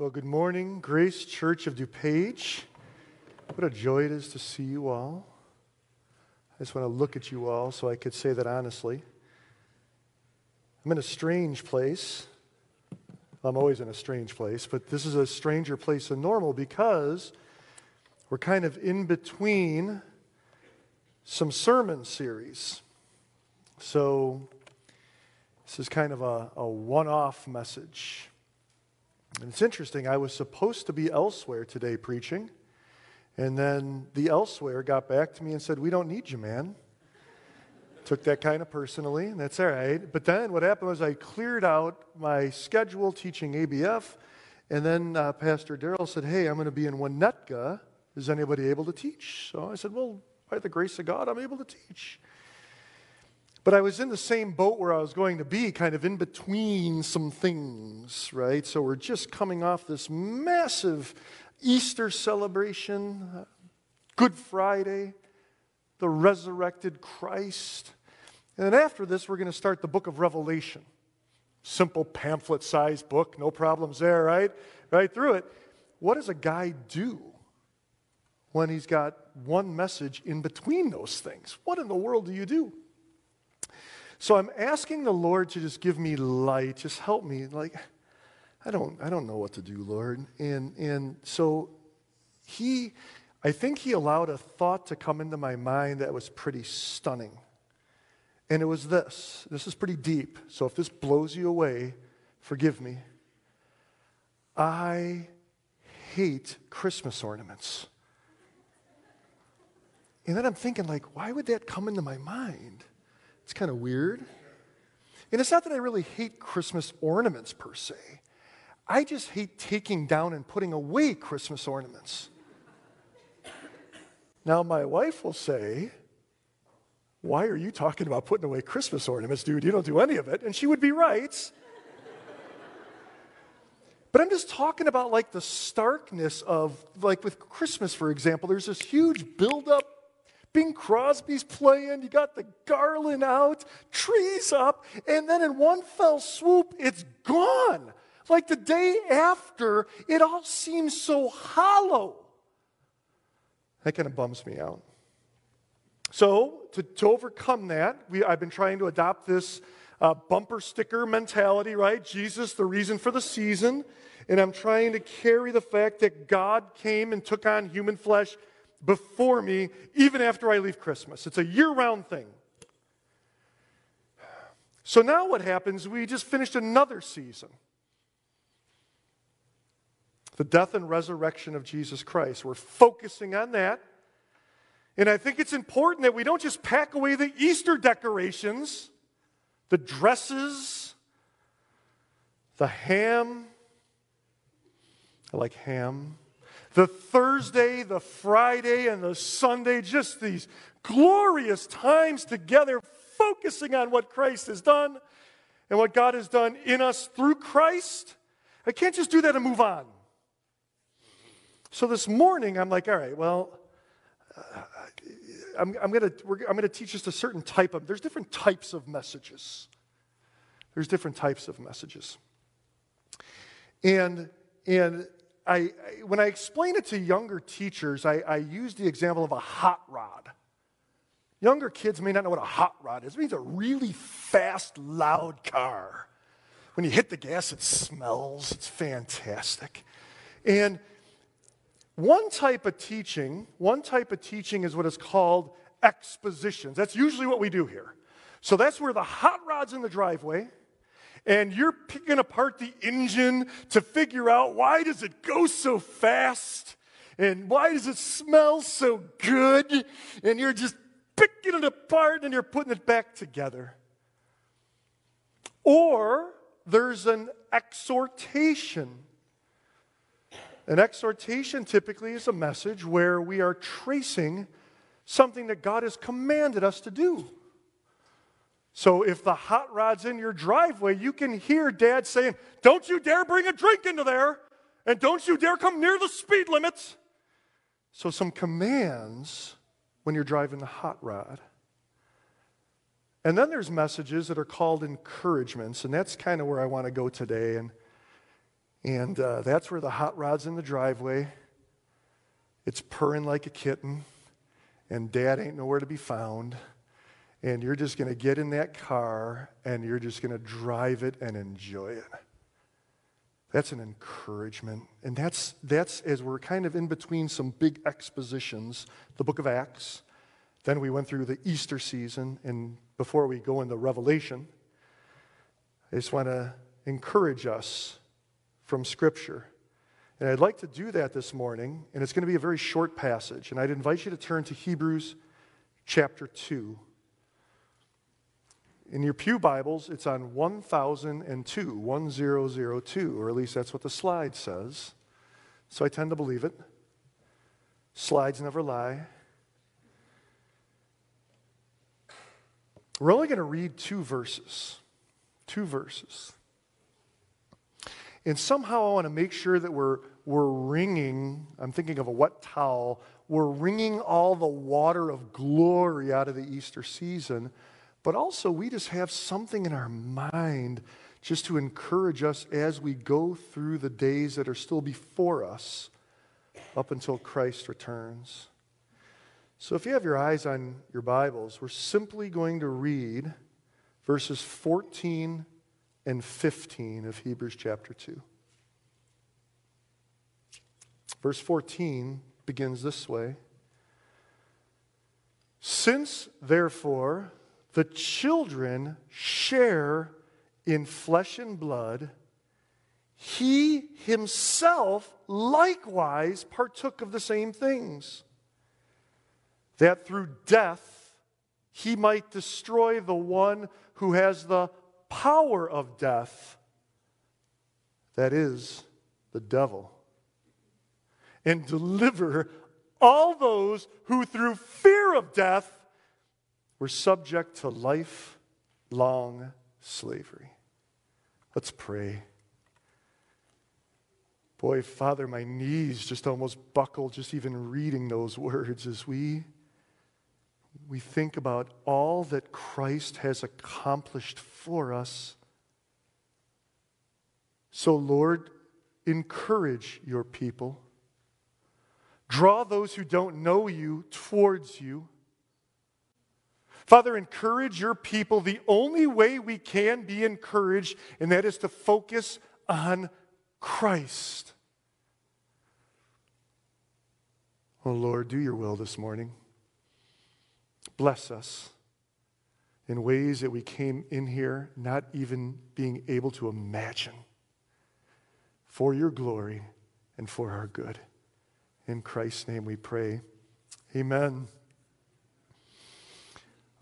Well, good morning, Grace Church of DuPage. What a joy it is to see you all. I just want to look at you all so I could say that honestly. I'm in a strange place. I'm always in a strange place, but this is a stranger place than normal because we're kind of in between some sermon series. So, this is kind of a, a one off message. And it's interesting, I was supposed to be elsewhere today preaching, and then the elsewhere got back to me and said, We don't need you, man. Took that kind of personally, and that's all right. But then what happened was I cleared out my schedule teaching ABF, and then uh, Pastor Daryl said, Hey, I'm going to be in Winnetka. Is anybody able to teach? So I said, Well, by the grace of God, I'm able to teach. But I was in the same boat where I was going to be, kind of in between some things, right? So we're just coming off this massive Easter celebration, uh, Good Friday, the resurrected Christ. And then after this, we're going to start the book of Revelation. Simple pamphlet sized book, no problems there, right? Right through it. What does a guy do when he's got one message in between those things? What in the world do you do? So I'm asking the Lord to just give me light, just help me. Like, I don't, I don't know what to do, Lord. And, and so he, I think he allowed a thought to come into my mind that was pretty stunning. And it was this this is pretty deep. So if this blows you away, forgive me. I hate Christmas ornaments. And then I'm thinking, like, why would that come into my mind? It's kind of weird. And it's not that I really hate Christmas ornaments per se. I just hate taking down and putting away Christmas ornaments. Now, my wife will say, Why are you talking about putting away Christmas ornaments, dude? You don't do any of it. And she would be right. but I'm just talking about like the starkness of, like with Christmas, for example, there's this huge buildup Bing Crosby's playing, you got the garland out, trees up, and then in one fell swoop, it's gone. Like the day after, it all seems so hollow. That kind of bums me out. So, to, to overcome that, we, I've been trying to adopt this uh, bumper sticker mentality, right? Jesus, the reason for the season. And I'm trying to carry the fact that God came and took on human flesh before me even after I leave Christmas. It's a year round thing. So now what happens? We just finished another season the death and resurrection of Jesus Christ. We're focusing on that. And I think it's important that we don't just pack away the Easter decorations, the dresses, the ham. I like ham the Thursday, the Friday, and the Sunday, just these glorious times together, focusing on what Christ has done and what God has done in us through Christ. I can't just do that and move on. So this morning, I'm like, all right, well, uh, I'm, I'm going to teach just a certain type of, there's different types of messages. There's different types of messages. And, and I, when I explain it to younger teachers, I, I use the example of a hot rod. Younger kids may not know what a hot rod is. It means a really fast, loud car. When you hit the gas, it smells. It's fantastic. And one type of teaching, one type of teaching is what is called expositions. That's usually what we do here. So that's where the hot rod's in the driveway and you're picking apart the engine to figure out why does it go so fast and why does it smell so good? And you're just picking it apart and you're putting it back together. Or there's an exhortation. An exhortation typically is a message where we are tracing something that God has commanded us to do. So if the hot rod's in your driveway, you can hear dad saying, Don't you dare bring a drink into there, and don't you dare come near the speed limits. So, some commands when you're driving the hot rod. And then there's messages that are called encouragements, and that's kind of where I want to go today. And, And uh, that's where the hot rod's in the driveway. It's purring like a kitten, and dad ain't nowhere to be found. And you're just going to get in that car and you're just going to drive it and enjoy it. That's an encouragement. And that's, that's as we're kind of in between some big expositions, the book of Acts. Then we went through the Easter season. And before we go into Revelation, I just want to encourage us from Scripture. And I'd like to do that this morning, and it's going to be a very short passage. And I'd invite you to turn to Hebrews chapter 2. In your Pew Bibles, it's on 1002, 1002, or at least that's what the slide says. So I tend to believe it. Slides never lie. We're only going to read two verses. Two verses. And somehow I want to make sure that we're, we're wringing, I'm thinking of a wet towel, we're wringing all the water of glory out of the Easter season, but also we just have something in our mind just to encourage us as we go through the days that are still before us up until Christ returns. So if you have your eyes on your Bibles, we're simply going to read verses 14 and 15 of Hebrews chapter 2. Verse 14 begins this way Since, therefore, the children share in flesh and blood, he himself likewise partook of the same things, that through death he might destroy the one who has the power of death, that is, the devil, and deliver all those who through fear of death were subject to lifelong slavery. Let's pray. Boy, Father, my knees just almost buckle just even reading those words as we we think about all that Christ has accomplished for us. So, Lord, encourage your people. Draw those who don't know you towards you. Father, encourage your people the only way we can be encouraged, and that is to focus on Christ. Oh Lord, do your will this morning. Bless us in ways that we came in here not even being able to imagine. For your glory and for our good. In Christ's name we pray. Amen.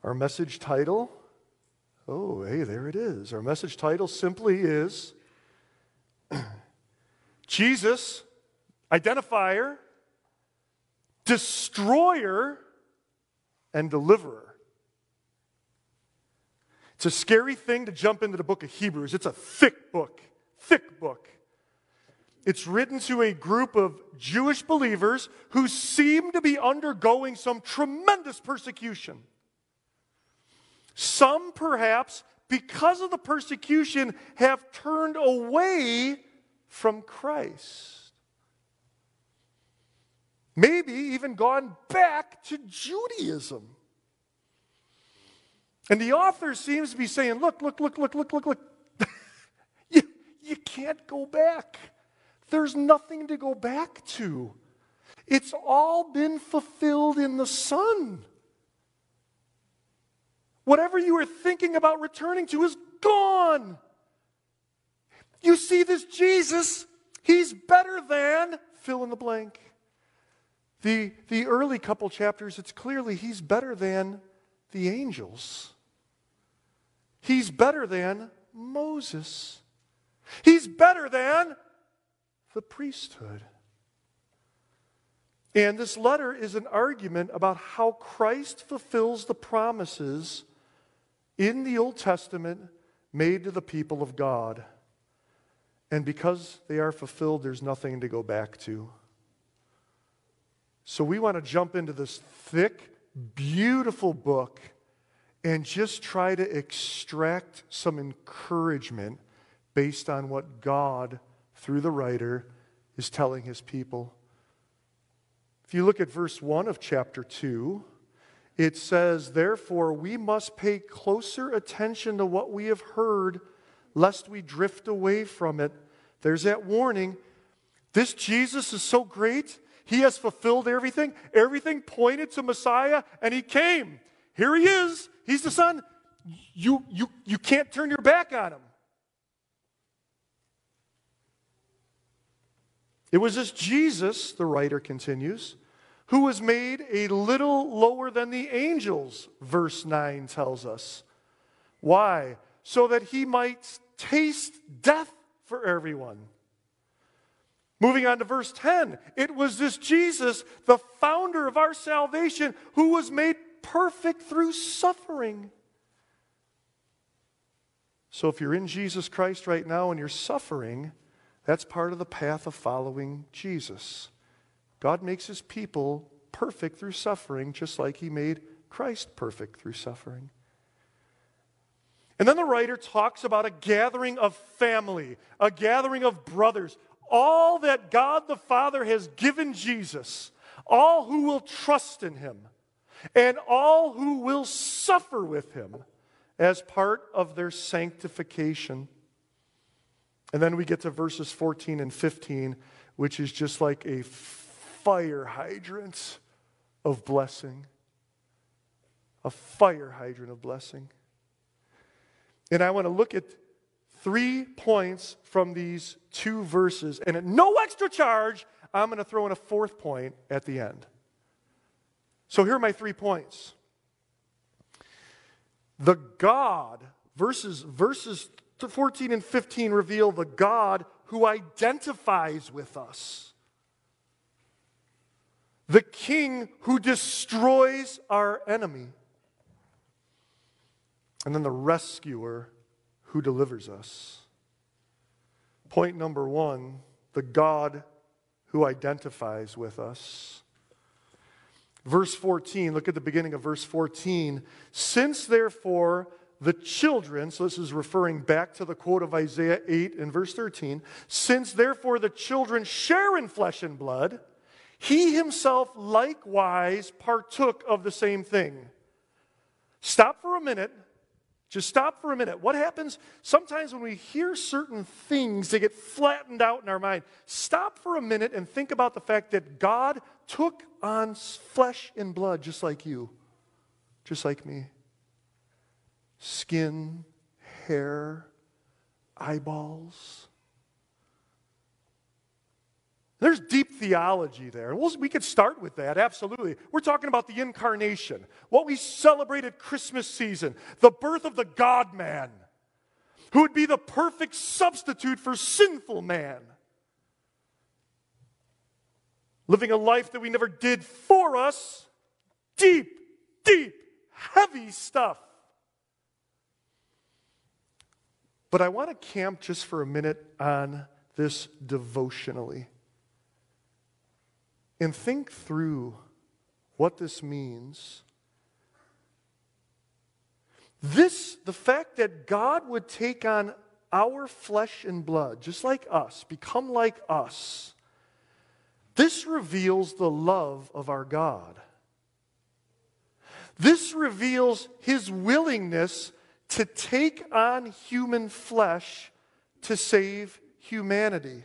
Our message title, oh, hey, there it is. Our message title simply is Jesus, identifier, destroyer, and deliverer. It's a scary thing to jump into the book of Hebrews. It's a thick book, thick book. It's written to a group of Jewish believers who seem to be undergoing some tremendous persecution. Some, perhaps, because of the persecution, have turned away from Christ. Maybe even gone back to Judaism. And the author seems to be saying, look, look, look, look, look, look, look. you, you can't go back. There's nothing to go back to. It's all been fulfilled in the Son. Whatever you were thinking about returning to is gone. You see this Jesus, he's better than fill in the blank. The, the early couple chapters, it's clearly he's better than the angels. He's better than Moses. He's better than the priesthood. And this letter is an argument about how Christ fulfills the promises in the Old Testament made to the people of God. And because they are fulfilled, there's nothing to go back to. So we want to jump into this thick, beautiful book and just try to extract some encouragement based on what God through the writer, is telling his people. If you look at verse 1 of chapter 2, it says, Therefore, we must pay closer attention to what we have heard, lest we drift away from it. There's that warning. This Jesus is so great. He has fulfilled everything. Everything pointed to Messiah, and he came. Here he is. He's the Son. You, you, you can't turn your back on him. It was this Jesus, the writer continues, who was made a little lower than the angels, verse 9 tells us. Why? So that he might taste death for everyone. Moving on to verse 10, it was this Jesus, the founder of our salvation, who was made perfect through suffering. So if you're in Jesus Christ right now and you're suffering, that's part of the path of following Jesus. God makes his people perfect through suffering, just like he made Christ perfect through suffering. And then the writer talks about a gathering of family, a gathering of brothers, all that God the Father has given Jesus, all who will trust in him, and all who will suffer with him as part of their sanctification. And then we get to verses 14 and 15, which is just like a fire hydrants of blessing. A fire hydrant of blessing. And I want to look at three points from these two verses. And at no extra charge, I'm going to throw in a fourth point at the end. So here are my three points. The God, verses, verses 14 and 15 reveal the God who identifies with us, the King who destroys our enemy, and then the rescuer who delivers us. Point number one the God who identifies with us. Verse 14, look at the beginning of verse 14. Since therefore the children, so this is referring back to the quote of Isaiah 8 and verse 13, since therefore the children share in flesh and blood, he himself likewise partook of the same thing. Stop for a minute. Just stop for a minute. What happens sometimes when we hear certain things, they get flattened out in our mind? Stop for a minute and think about the fact that God took on flesh and blood just like you, just like me skin, hair, eyeballs. There's deep theology there. We'll, we could start with that, absolutely. We're talking about the incarnation, what we celebrate at Christmas season, the birth of the God man, who would be the perfect substitute for sinful man. Living a life that we never did for us. Deep, deep, heavy stuff. But I want to camp just for a minute on this devotionally and think through what this means. This, the fact that God would take on our flesh and blood, just like us, become like us, this reveals the love of our God. This reveals his willingness to take on human flesh to save humanity.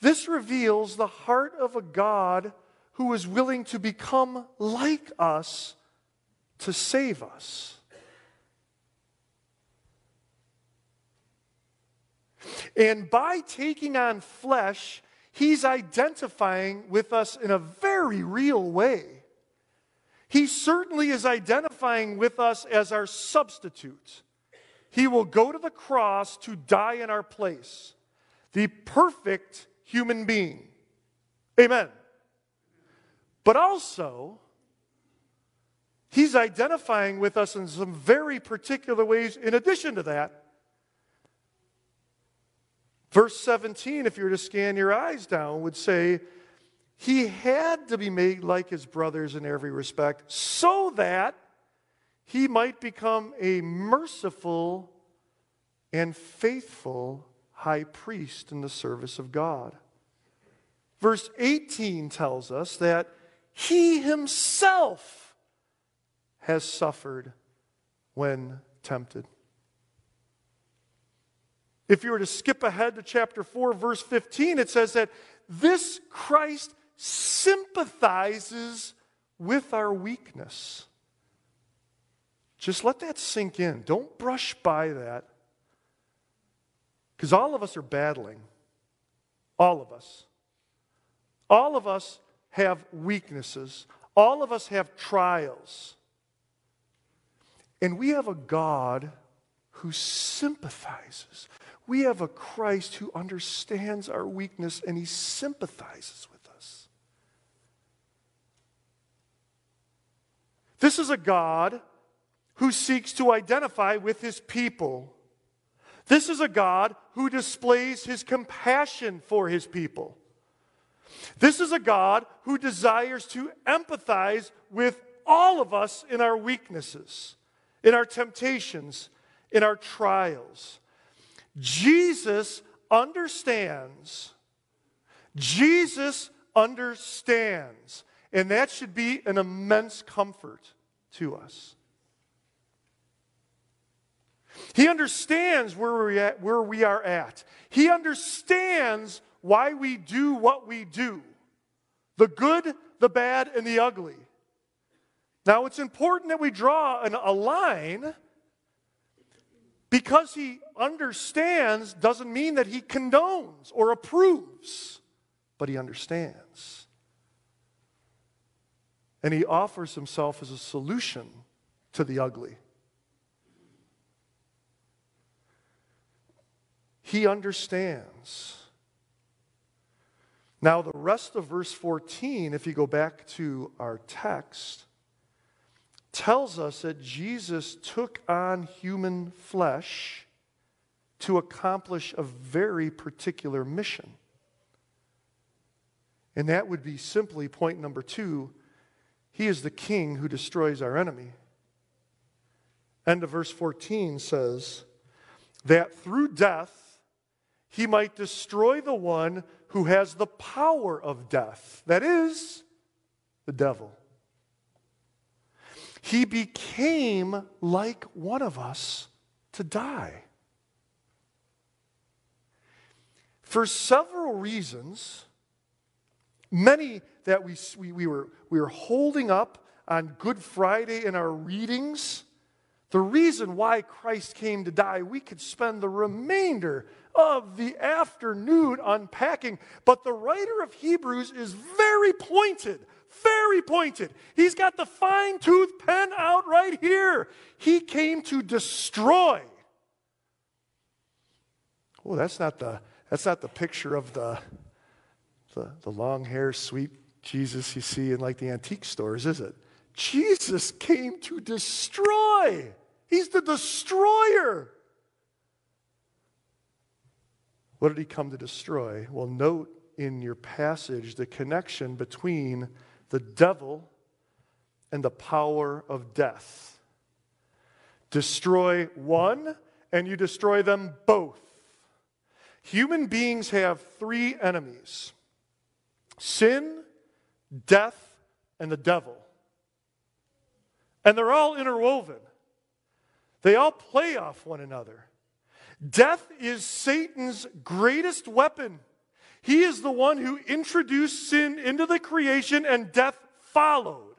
This reveals the heart of a God who is willing to become like us to save us. And by taking on flesh, he's identifying with us in a very real way. He certainly is identifying with us as our substitute. He will go to the cross to die in our place, the perfect human being. Amen. But also, he's identifying with us in some very particular ways in addition to that. Verse 17, if you were to scan your eyes down, would say, he had to be made like his brothers in every respect so that he might become a merciful and faithful high priest in the service of God. Verse 18 tells us that he himself has suffered when tempted. If you were to skip ahead to chapter 4, verse 15, it says that this Christ sympathizes with our weakness. Just let that sink in. Don't brush by that. Because all of us are battling. All of us. All of us have weaknesses. All of us have trials. And we have a God who sympathizes. We have a Christ who understands our weakness and he sympathizes with us. This is a God who seeks to identify with his people. This is a God who displays his compassion for his people. This is a God who desires to empathize with all of us in our weaknesses, in our temptations, in our trials. Jesus understands. Jesus understands. And that should be an immense comfort to us. He understands where, we're at, where we are at. He understands why we do what we do the good, the bad, and the ugly. Now, it's important that we draw an, a line because he understands doesn't mean that he condones or approves, but he understands. And he offers himself as a solution to the ugly. He understands. Now, the rest of verse 14, if you go back to our text, tells us that Jesus took on human flesh to accomplish a very particular mission. And that would be simply point number two He is the king who destroys our enemy. End of verse 14 says that through death, he might destroy the one who has the power of death. That is, the devil. He became like one of us to die. For several reasons, many that we, we, we, were, we were holding up on Good Friday in our readings, the reason why Christ came to die, we could spend the remainder of the afternoon unpacking. But the writer of Hebrews is very pointed, very pointed. He's got the fine tooth pen out right here. He came to destroy. Oh, that's not the, that's not the picture of the, the, the long hair, sweet Jesus you see in like the antique stores, is it? Jesus came to destroy. He's the destroyer. What did he come to destroy? Well, note in your passage the connection between the devil and the power of death. Destroy one, and you destroy them both. Human beings have three enemies sin, death, and the devil. And they're all interwoven, they all play off one another. Death is Satan's greatest weapon. He is the one who introduced sin into the creation, and death followed.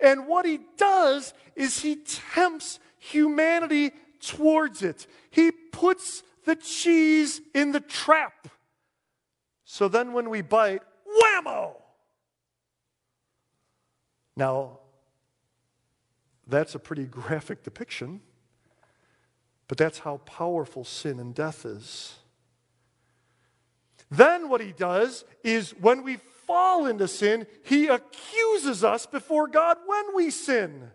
And what he does is he tempts humanity towards it. He puts the cheese in the trap. So then when we bite, whammo! Now, that's a pretty graphic depiction. But that's how powerful sin and death is. Then what he does is when we fall into sin, he accuses us before God when we sin.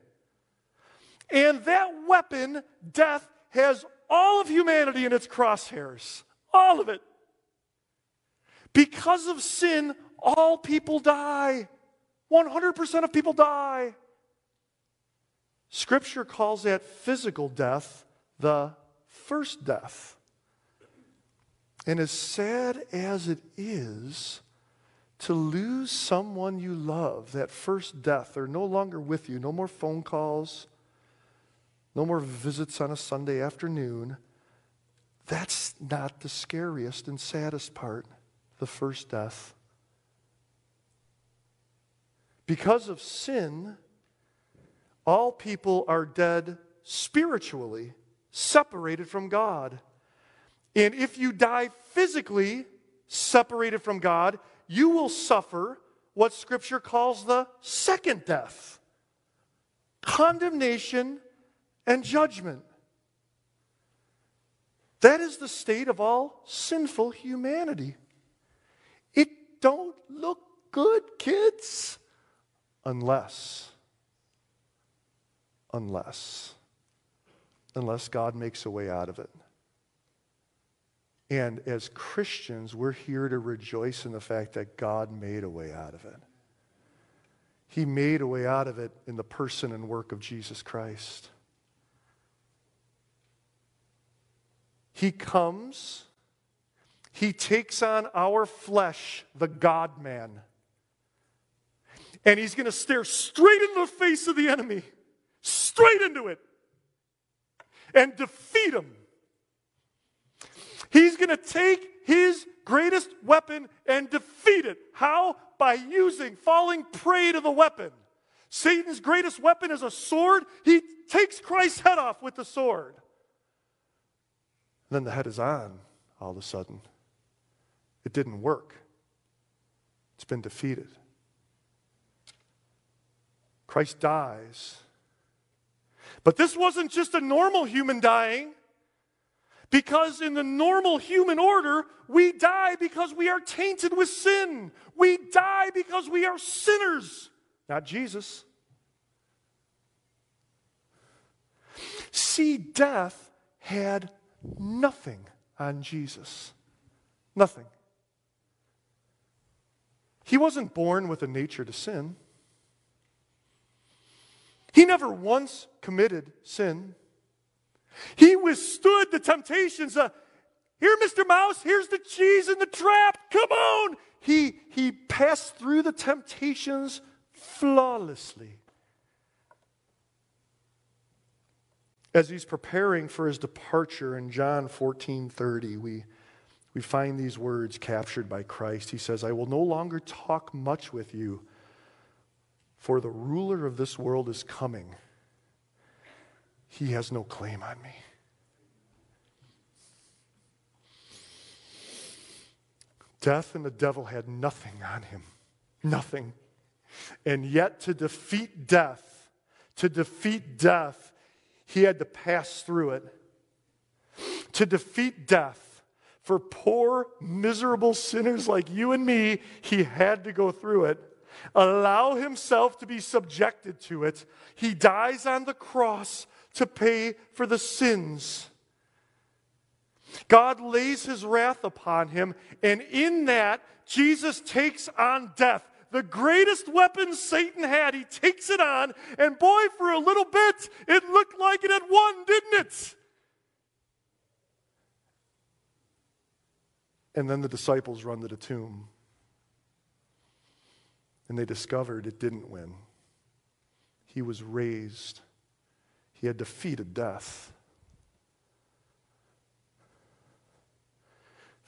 And that weapon, death, has all of humanity in its crosshairs. All of it. Because of sin, all people die. 100% of people die. Scripture calls that physical death the first death. And as sad as it is to lose someone you love, that first death, they're no longer with you, no more phone calls, no more visits on a Sunday afternoon. That's not the scariest and saddest part, the first death. Because of sin, all people are dead spiritually, separated from God. And if you die physically separated from God, you will suffer what Scripture calls the second death condemnation and judgment. That is the state of all sinful humanity. It don't look good, kids, unless unless unless God makes a way out of it. And as Christians, we're here to rejoice in the fact that God made a way out of it. He made a way out of it in the person and work of Jesus Christ. He comes, He takes on our flesh, the God man, and He's going to stare straight into the face of the enemy, straight into it, and defeat him He's going to take his greatest weapon and defeat it. How? By using, falling prey to the weapon. Satan's greatest weapon is a sword. He takes Christ's head off with the sword. And then the head is on all of a sudden. It didn't work, it's been defeated. Christ dies. But this wasn't just a normal human dying. Because in the normal human order, we die because we are tainted with sin. We die because we are sinners, not Jesus. See, death had nothing on Jesus. Nothing. He wasn't born with a nature to sin. He never once committed sin. He withstood the temptations. Uh, Here, Mr. Mouse, here's the cheese in the trap. Come on. He, he passed through the temptations flawlessly. As he's preparing for his departure in John 14 30, we, we find these words captured by Christ. He says, I will no longer talk much with you, for the ruler of this world is coming. He has no claim on me. Death and the devil had nothing on him. Nothing. And yet, to defeat death, to defeat death, he had to pass through it. To defeat death, for poor, miserable sinners like you and me, he had to go through it. Allow himself to be subjected to it. He dies on the cross to pay for the sins. God lays his wrath upon him, and in that, Jesus takes on death. The greatest weapon Satan had, he takes it on, and boy, for a little bit, it looked like it had won, didn't it? And then the disciples run to the tomb, and they discovered it didn't win. He was raised he had defeated death.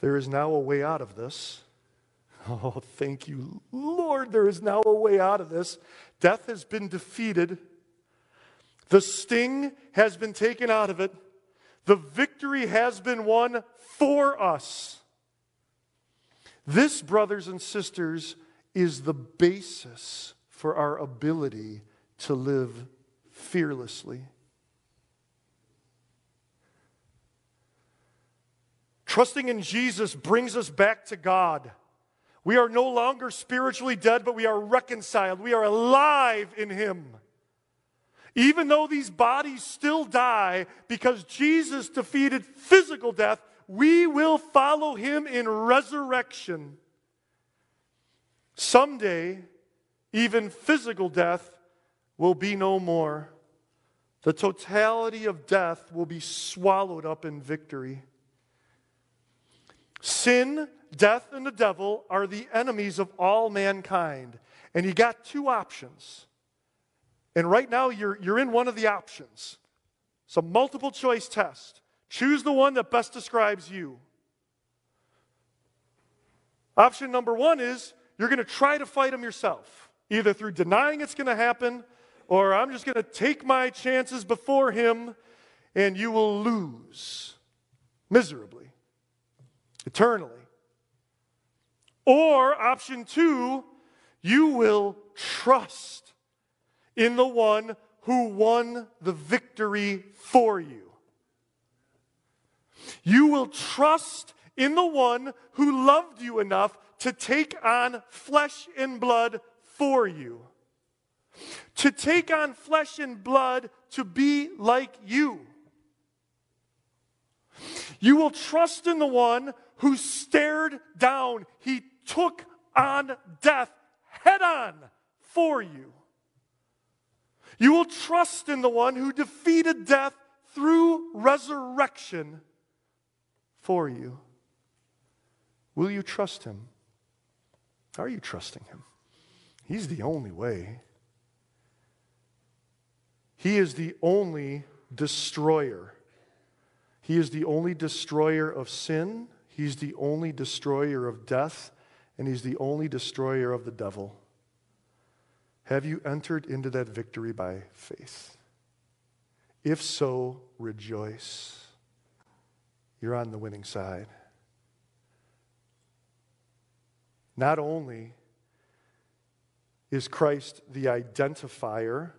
There is now a way out of this. Oh, thank you, Lord. There is now a way out of this. Death has been defeated. The sting has been taken out of it. The victory has been won for us. This, brothers and sisters, is the basis for our ability to live fearlessly. Trusting in Jesus brings us back to God. We are no longer spiritually dead, but we are reconciled. We are alive in Him. Even though these bodies still die because Jesus defeated physical death, we will follow Him in resurrection. Someday, even physical death will be no more. The totality of death will be swallowed up in victory. Sin, death, and the devil are the enemies of all mankind. And you got two options. And right now, you're, you're in one of the options. It's a multiple choice test. Choose the one that best describes you. Option number one is you're going to try to fight them yourself, either through denying it's going to happen, or I'm just going to take my chances before him, and you will lose miserably, eternally. Or option two, you will trust in the one who won the victory for you. You will trust in the one who loved you enough to take on flesh and blood for you. To take on flesh and blood to be like you. You will trust in the one who stared down, he took on death head on for you. You will trust in the one who defeated death through resurrection for you. Will you trust him? Are you trusting him? He's the only way. He is the only destroyer. He is the only destroyer of sin. He's the only destroyer of death. And he's the only destroyer of the devil. Have you entered into that victory by faith? If so, rejoice. You're on the winning side. Not only is Christ the identifier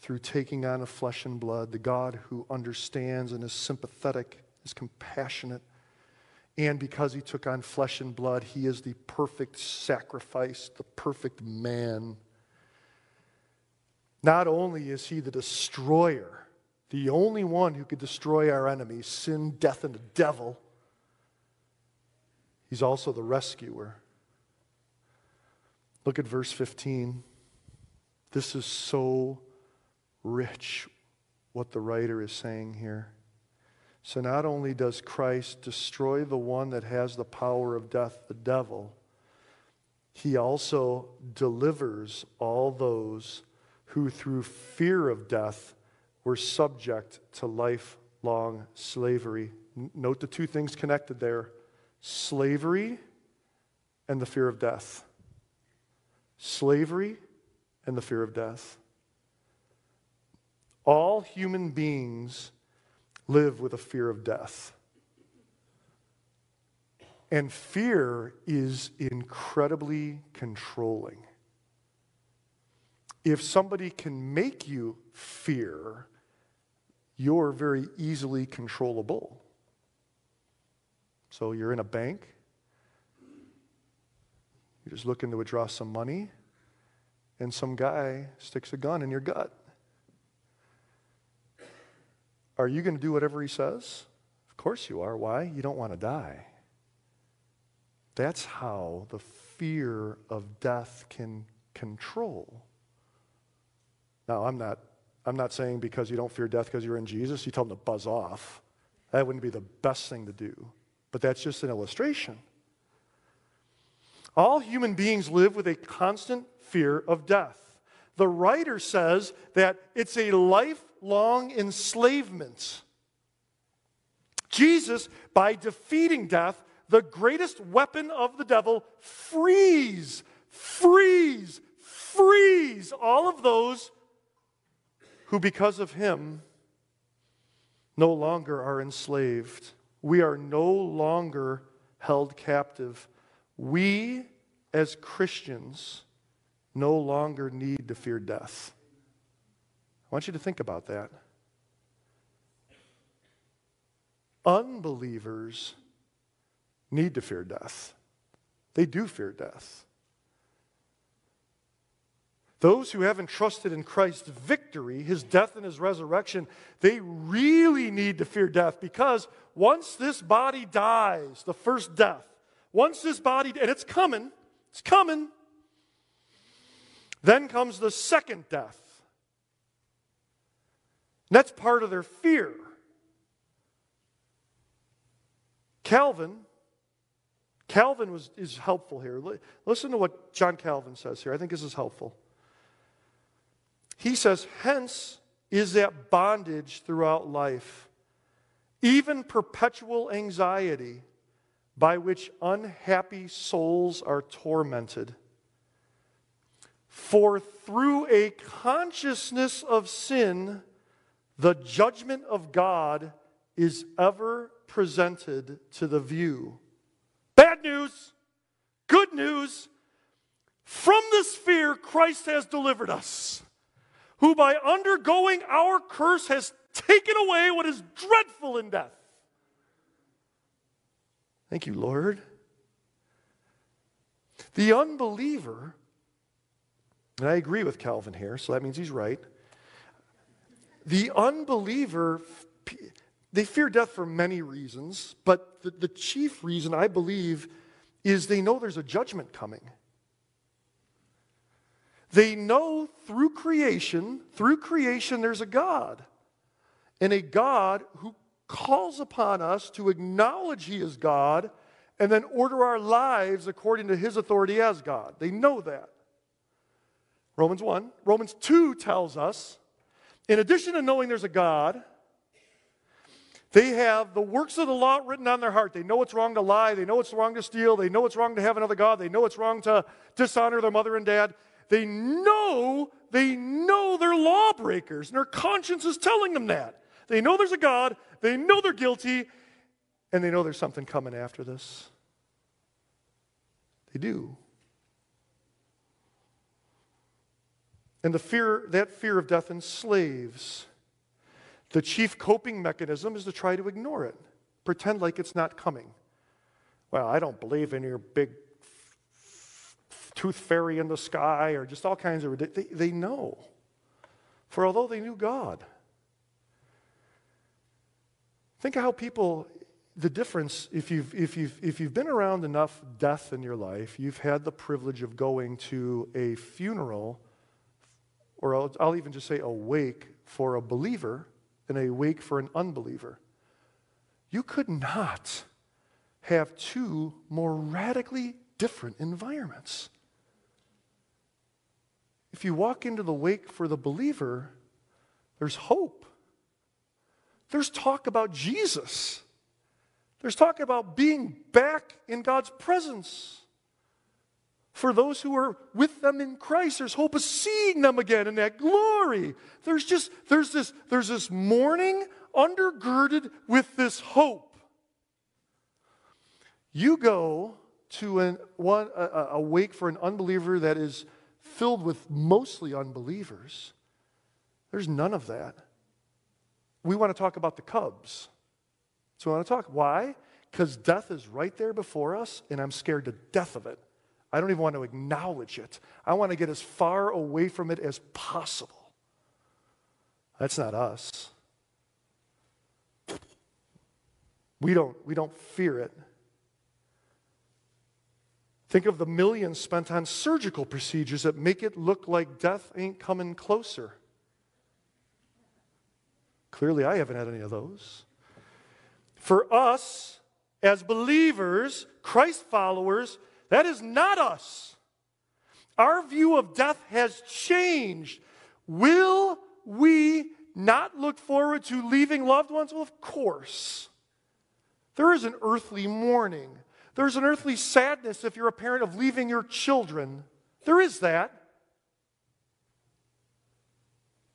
through taking on a flesh and blood, the God who understands and is sympathetic, is compassionate, and because he took on flesh and blood, he is the perfect sacrifice, the perfect man. Not only is he the destroyer, the only one who could destroy our enemies, sin, death, and the devil, he's also the rescuer. Look at verse 15. This is so rich what the writer is saying here. So, not only does Christ destroy the one that has the power of death, the devil, he also delivers all those who, through fear of death, were subject to lifelong slavery. Note the two things connected there slavery and the fear of death slavery, and the fear of death. All human beings live with a fear of death. And fear is incredibly controlling. If somebody can make you fear, you're very easily controllable. So you're in a bank, you're just looking to withdraw some money, and some guy sticks a gun in your gut. Are you going to do whatever he says? Of course you are. Why? You don't want to die. That's how the fear of death can control. Now, I'm not, I'm not saying because you don't fear death because you're in Jesus, you tell them to buzz off. That wouldn't be the best thing to do. But that's just an illustration. All human beings live with a constant fear of death. The writer says that it's a lifelong enslavement. Jesus, by defeating death, the greatest weapon of the devil, frees, frees, frees all of those who, because of him, no longer are enslaved. We are no longer held captive we, as Christians, no longer need to fear death. I want you to think about that. Unbelievers need to fear death. They do fear death. Those who haven't trusted in Christ's victory, his death and his resurrection, they really need to fear death because once this body dies, the first death, once this body, and it's coming, it's coming, then comes the second death. And that's part of their fear. Calvin Calvin was, is helpful here. Listen to what John Calvin says here. I think this is helpful. He says, Hence is that bondage throughout life, even perpetual anxiety by which unhappy souls are tormented. For through a consciousness of sin, the judgment of God is ever presented to the view. Bad news, good news. From this fear, Christ has delivered us, who by undergoing our curse has taken away what is dreadful in death. Thank you, Lord. The unbeliever, and I agree with Calvin here, so that means he's right. The unbeliever, they fear death for many reasons, but the, the chief reason I believe is they know there's a judgment coming. They know through creation, through creation, there's a God. And a God who calls upon us to acknowledge He is God and then order our lives according to His authority as God. They know that. Romans 1. Romans 2 tells us in addition to knowing there's a God, they have the works of the law written on their heart. They know it's wrong to lie. They know it's wrong to steal. They know it's wrong to have another God. They know it's wrong to dishonor their mother and dad. They know, they know they're lawbreakers, and their conscience is telling them that. They know there's a God. They know they're guilty, and they know there's something coming after this. They do. And the fear, that fear of death enslaves. The chief coping mechanism is to try to ignore it, pretend like it's not coming. Well, I don't believe in your big tooth fairy in the sky or just all kinds of. They, they know. For although they knew God, think of how people, the difference, if you've, if, you've, if you've been around enough death in your life, you've had the privilege of going to a funeral or I'll, I'll even just say a wake for a believer and a wake for an unbeliever. You could not have two more radically different environments. If you walk into the wake for the believer, there's hope. There's talk about Jesus. There's talk about being back in God's presence for those who are with them in Christ. There's hope of seeing them again in that glory. There's just there's this there's this mourning undergirded with this hope. You go to an, one, a, a wake for an unbeliever that is filled with mostly unbelievers. There's none of that. We want to talk about the Cubs. So we want to talk. Why? Because death is right there before us, and I'm scared to death of it. I don't even want to acknowledge it. I want to get as far away from it as possible. That's not us. We don't, we don't fear it. Think of the millions spent on surgical procedures that make it look like death ain't coming closer. Clearly, I haven't had any of those. For us, as believers, Christ followers, that is not us. Our view of death has changed. Will we not look forward to leaving loved ones? Well, of course. There is an earthly mourning. There's an earthly sadness if you're a parent of leaving your children. There is that.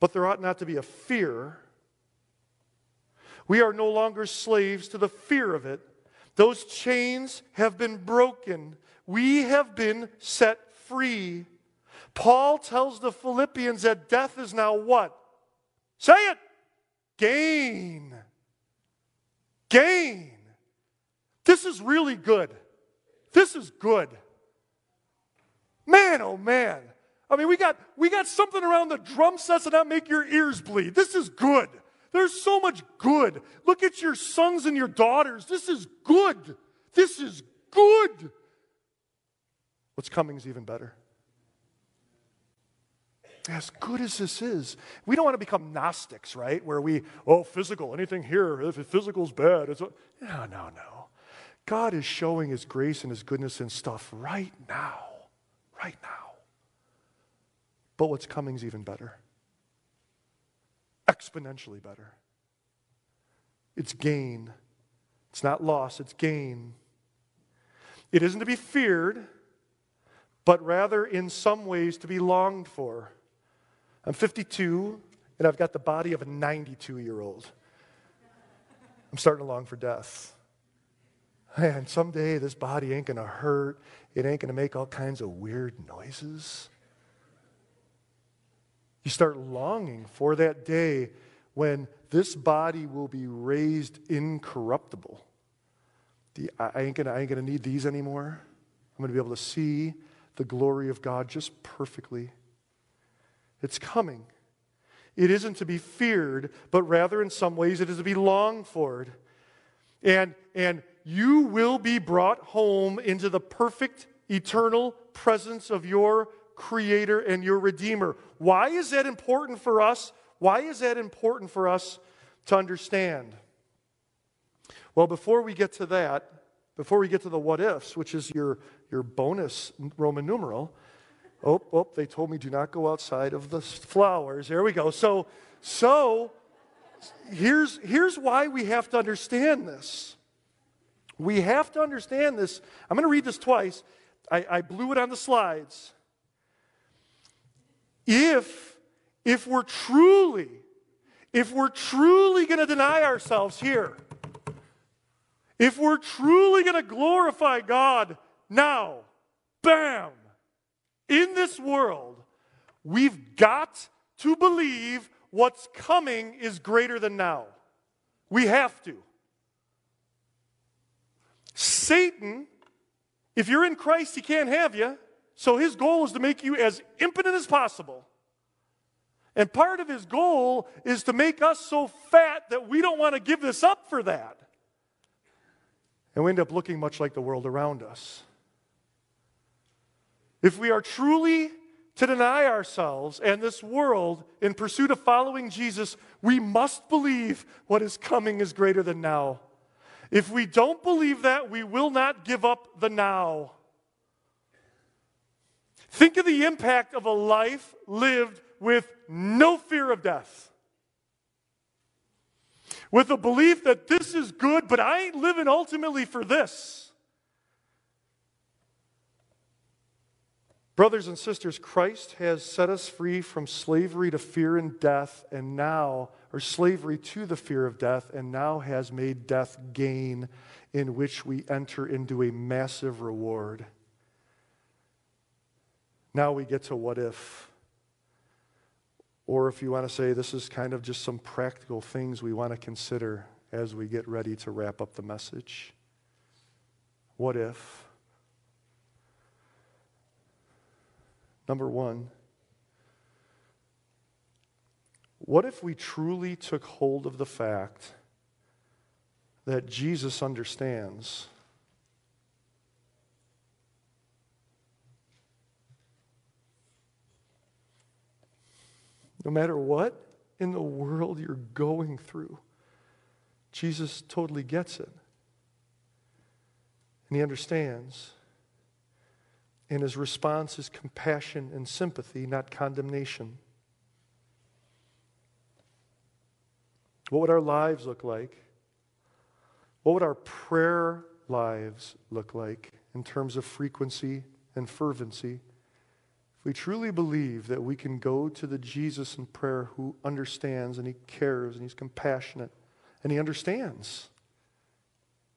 But there ought not to be a fear. We are no longer slaves to the fear of it. Those chains have been broken. We have been set free. Paul tells the Philippians that death is now what? Say it. Gain. Gain. This is really good. This is good. Man, oh man. I mean, we got we got something around the drum sets that make your ears bleed. This is good. There's so much good. Look at your sons and your daughters. This is good. This is good. What's coming is even better. As good as this is, we don't want to become Gnostics, right? Where we, oh, physical, anything here, if physical's bad, it's. No, no, no. God is showing His grace and His goodness and stuff right now. Right now. But what's coming is even better. Exponentially better. It's gain. It's not loss, it's gain. It isn't to be feared, but rather in some ways to be longed for. I'm 52, and I've got the body of a 92 year old. I'm starting to long for death. And someday this body ain't to hurt. It ain't to make all kinds of weird noises. You start longing for that day when this body will be raised incorruptible. The, I ain't going to need these anymore. I'm to be able to see the glory of God just perfectly. It's coming. It isn't to be feared, but rather in some ways it is to be longed for. And, and you will be brought home into the perfect, eternal presence of your Creator and your Redeemer. Why is that important for us? Why is that important for us to understand? Well, before we get to that, before we get to the what ifs, which is your, your bonus Roman numeral, oh, oh, they told me do not go outside of the flowers. There we go. So, so here's, here's why we have to understand this. We have to understand this. I'm going to read this twice. I, I blew it on the slides. If, if we're truly, if we're truly going to deny ourselves here, if we're truly going to glorify God now, bam, in this world, we've got to believe what's coming is greater than now. We have to. Satan, if you're in Christ, he can't have you. So his goal is to make you as impotent as possible. And part of his goal is to make us so fat that we don't want to give this up for that. And we end up looking much like the world around us. If we are truly to deny ourselves and this world in pursuit of following Jesus, we must believe what is coming is greater than now. If we don't believe that, we will not give up the now. Think of the impact of a life lived with no fear of death. With a belief that this is good, but I ain't living ultimately for this. Brothers and sisters, Christ has set us free from slavery to fear and death, and now, or slavery to the fear of death, and now has made death gain, in which we enter into a massive reward. Now we get to what if. Or if you want to say this is kind of just some practical things we want to consider as we get ready to wrap up the message. What if? Number one, what if we truly took hold of the fact that Jesus understands? No matter what in the world you're going through, Jesus totally gets it. And he understands. And his response is compassion and sympathy, not condemnation. What would our lives look like? What would our prayer lives look like in terms of frequency and fervency? If we truly believe that we can go to the Jesus in prayer who understands and he cares and he's compassionate and he understands,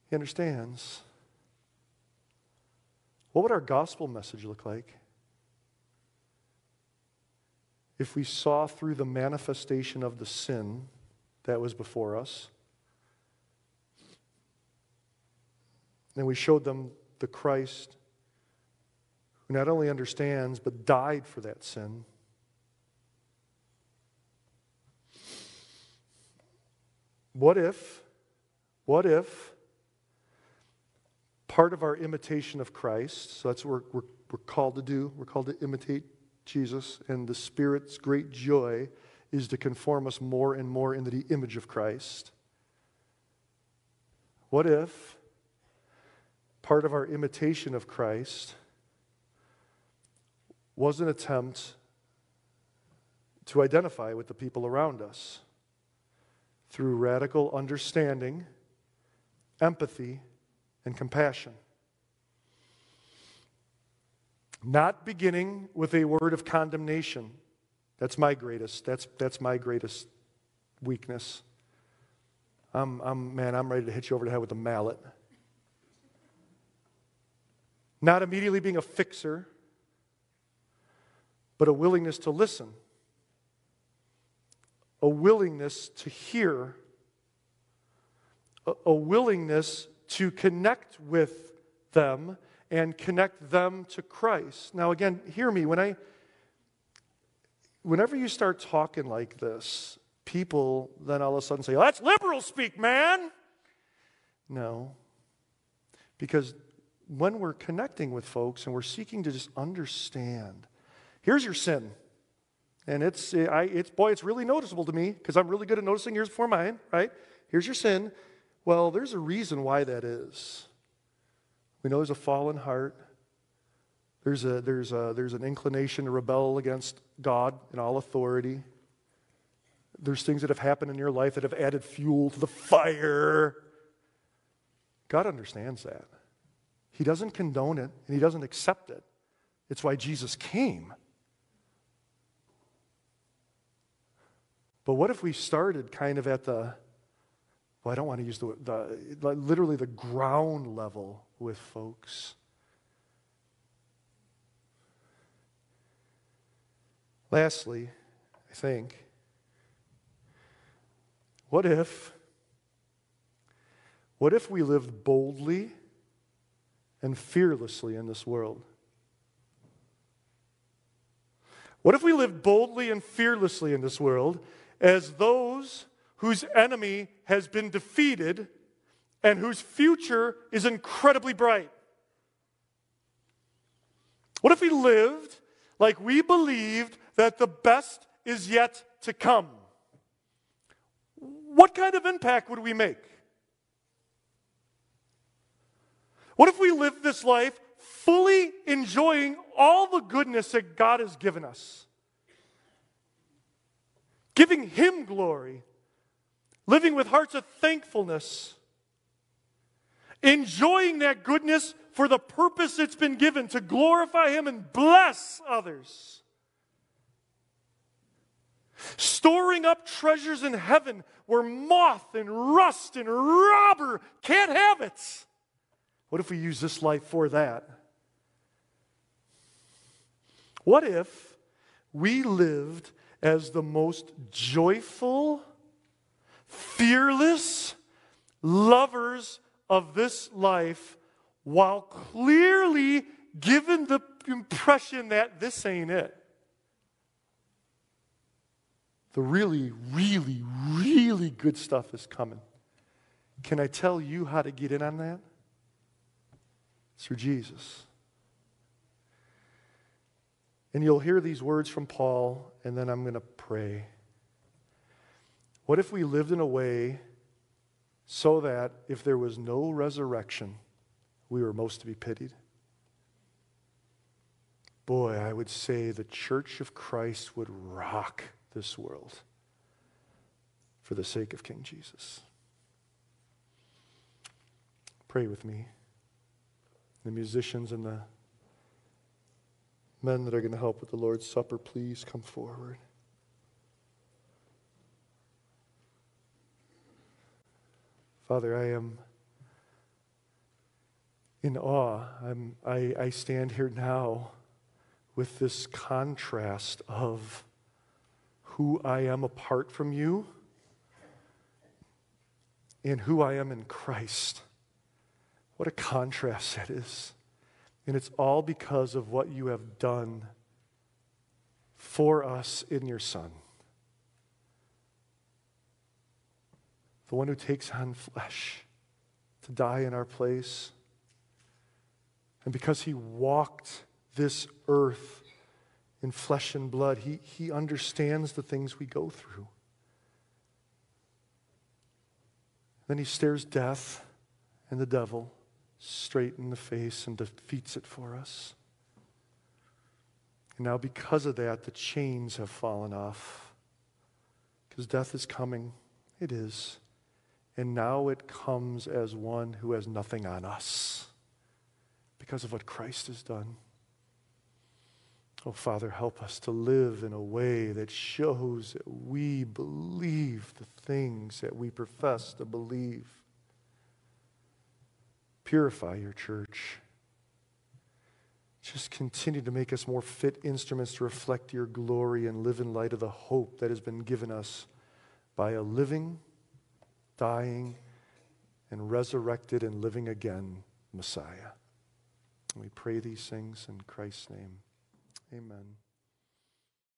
he understands. What would our gospel message look like? If we saw through the manifestation of the sin that was before us, and we showed them the Christ who not only understands but died for that sin. What if, what if part of our imitation of Christ. So that's what we're, we're, we're called to do. We're called to imitate Jesus, and the Spirit's great joy is to conform us more and more into the image of Christ. What if part of our imitation of Christ was an attempt to identify with the people around us through radical understanding, empathy, and compassion. Not beginning with a word of condemnation. That's my greatest, that's, that's my greatest weakness. I'm, I'm, man, I'm ready to hit you over the head with a mallet. Not immediately being a fixer, but a willingness to listen, a willingness to hear, a, a willingness to connect with them and connect them to Christ. Now, again, hear me. When I, whenever you start talking like this, people then all of a sudden say, oh, that's liberal speak, man. No. Because when we're connecting with folks and we're seeking to just understand, here's your sin. And it's, I, it's boy, it's really noticeable to me because I'm really good at noticing yours before mine, right? Here's your sin. Well, there's a reason why that is. We know there's a fallen heart. There's, a, there's, a, there's an inclination to rebel against God and all authority. There's things that have happened in your life that have added fuel to the fire. God understands that. He doesn't condone it and He doesn't accept it. It's why Jesus came. But what if we started kind of at the, well, I don't want to use the, the literally the ground level with folks? Lastly, I think, what if, what if we lived boldly and fearlessly in this world? What if we lived boldly and fearlessly in this world as those whose enemy has been defeated and whose future is incredibly bright? What if we lived like we believed that the best is yet to come. What kind of impact would we make? What if we lived this life fully enjoying all the goodness that God has given us? Giving Him glory, living with hearts of thankfulness, enjoying that goodness for the purpose it's been given to glorify Him and bless others storing up treasures in heaven where moth and rust and robber can't have it. What if we use this life for that? What if we lived as the most joyful, fearless lovers of this life while clearly given the impression that this ain't it? The really, really, really good stuff is coming. Can I tell you how to get in on that? Through Jesus. And you'll hear these words from Paul, and then I'm going to pray. What if we lived in a way so that if there was no resurrection, we were most to be pitied? Boy, I would say the church of Christ would rock this world for the sake of King Jesus. Pray with me. The musicians and the men that are going to help with the Lord's Supper, please come forward. Father, I am in awe. I'm, I, I stand here now with this contrast of who I am apart from you and who I am in Christ. What a contrast that is. And it's all because of what you have done for us in your Son. The one who takes on flesh to die in our place. And because he walked this earth in flesh and blood. He, he understands the things we go through. Then he stares death and the devil straight in the face and defeats it for us. And now, because of that, the chains have fallen off. Because death is coming. It is. And now it comes as one who has nothing on us because of what Christ has done. Oh, Father, help us to live in a way that shows that we believe the things that we profess to believe. Purify your church. Just continue to make us more fit instruments to reflect your glory and live in light of the hope that has been given us by a living, dying, and resurrected and living again Messiah. we pray these things in Christ's name. Amen.